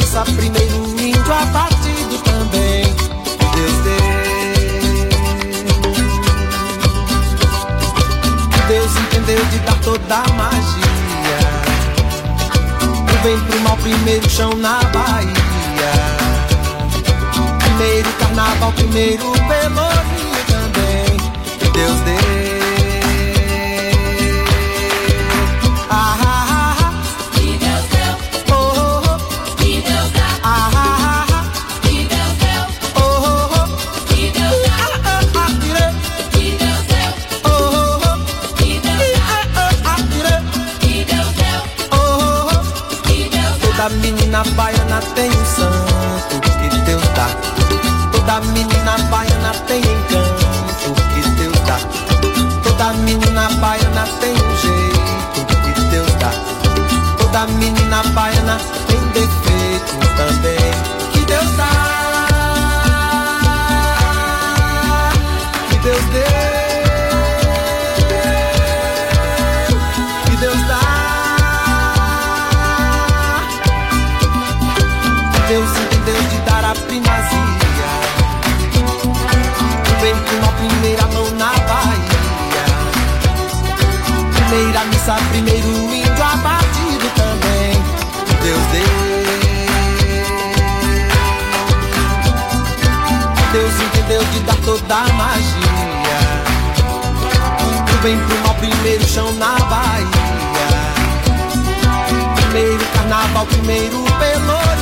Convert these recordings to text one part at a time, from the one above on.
missa, primeiro índio abatido é também. Deus deu. Deus entendeu de dar toda a magia. O bem pro mal, primeiro chão na Bahia. Primeiro carnaval, primeiro pelo deu de dar toda a magia. Do bem pro mal, primeiro chão na Bahia. Primeiro carnaval, primeiro pelourinho.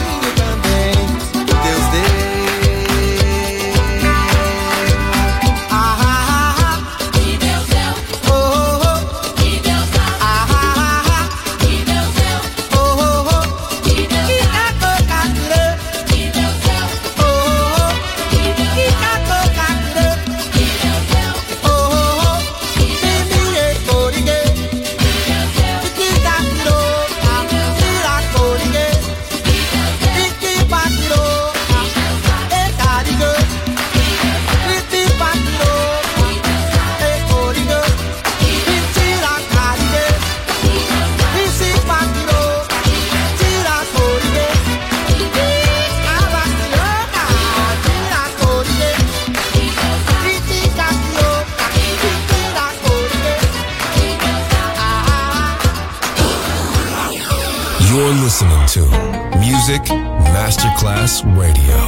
Radio.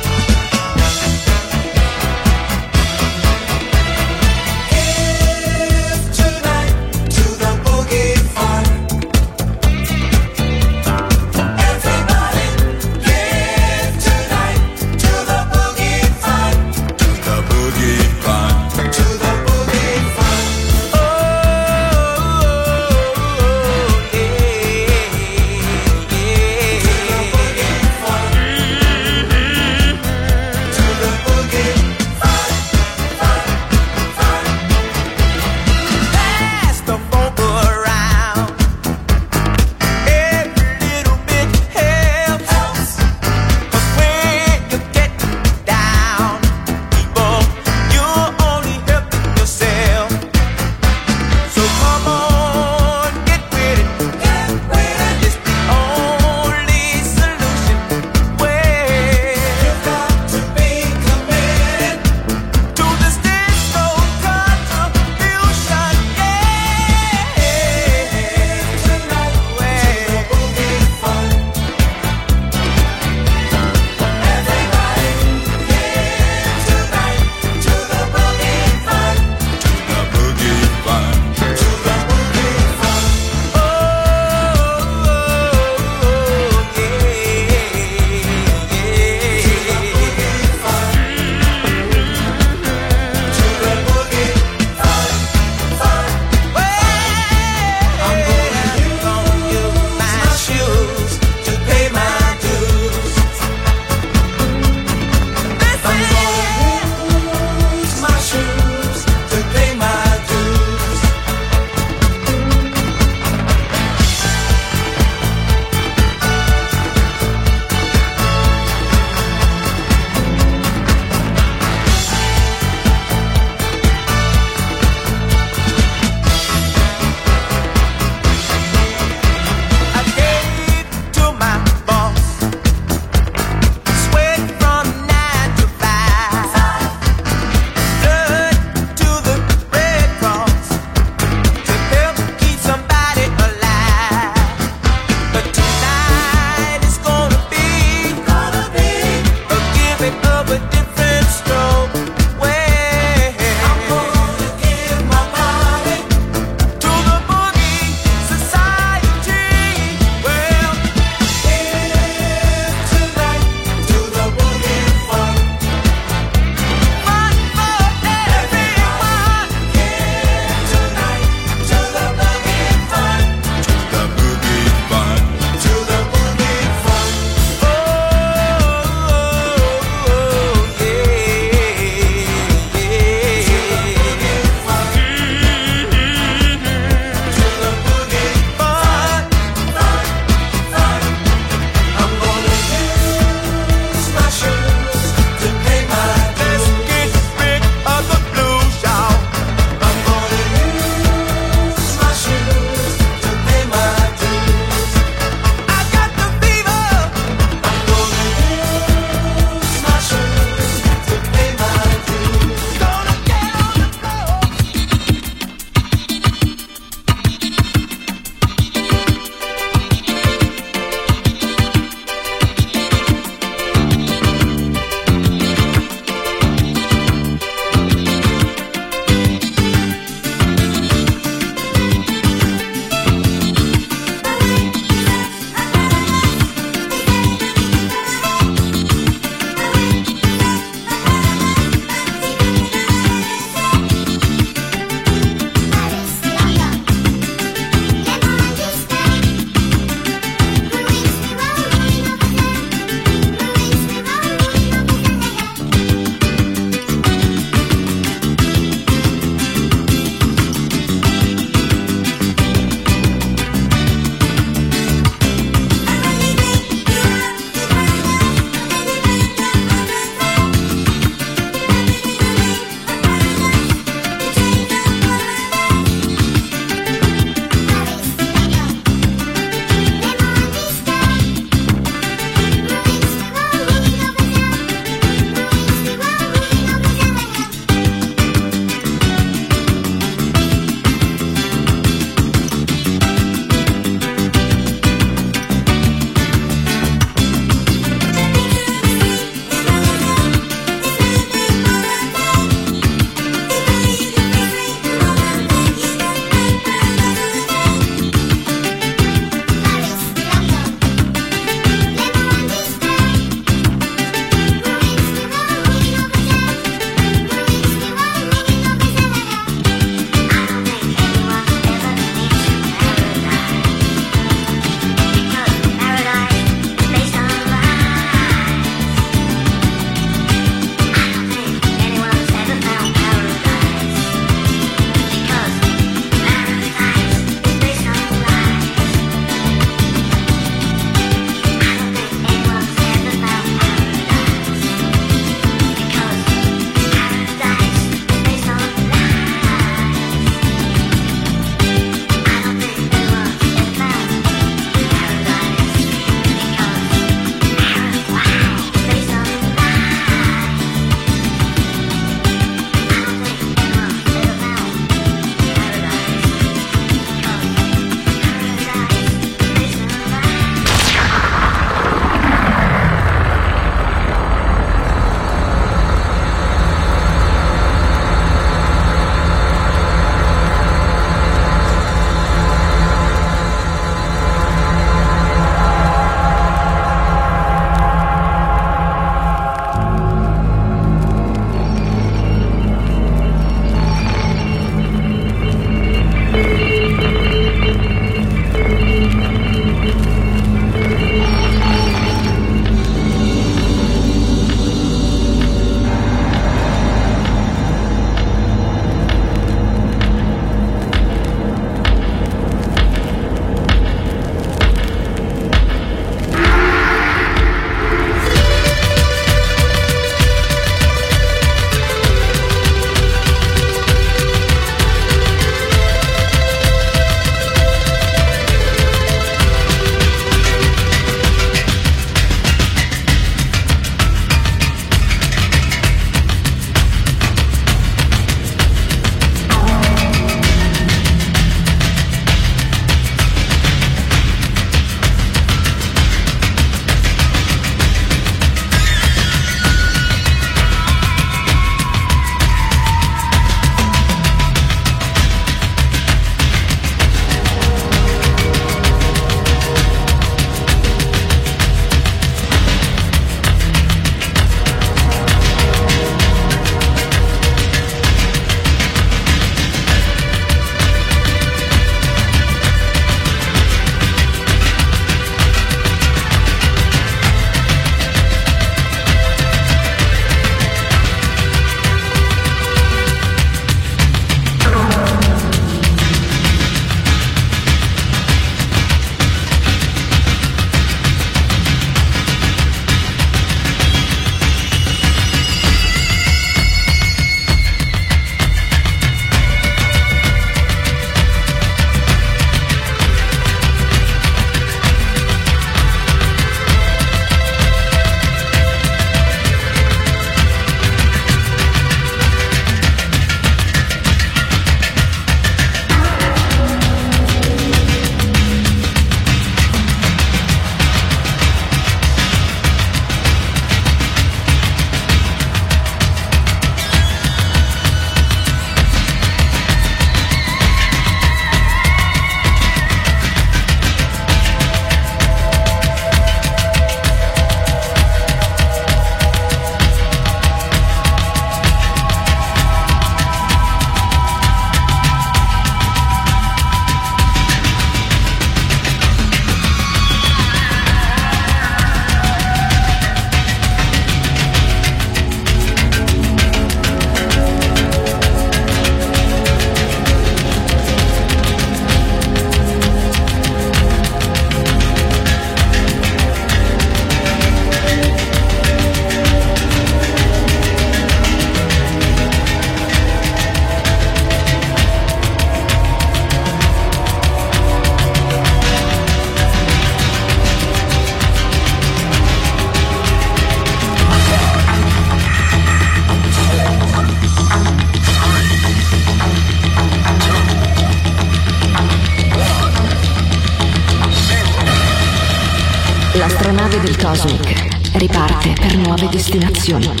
conexión.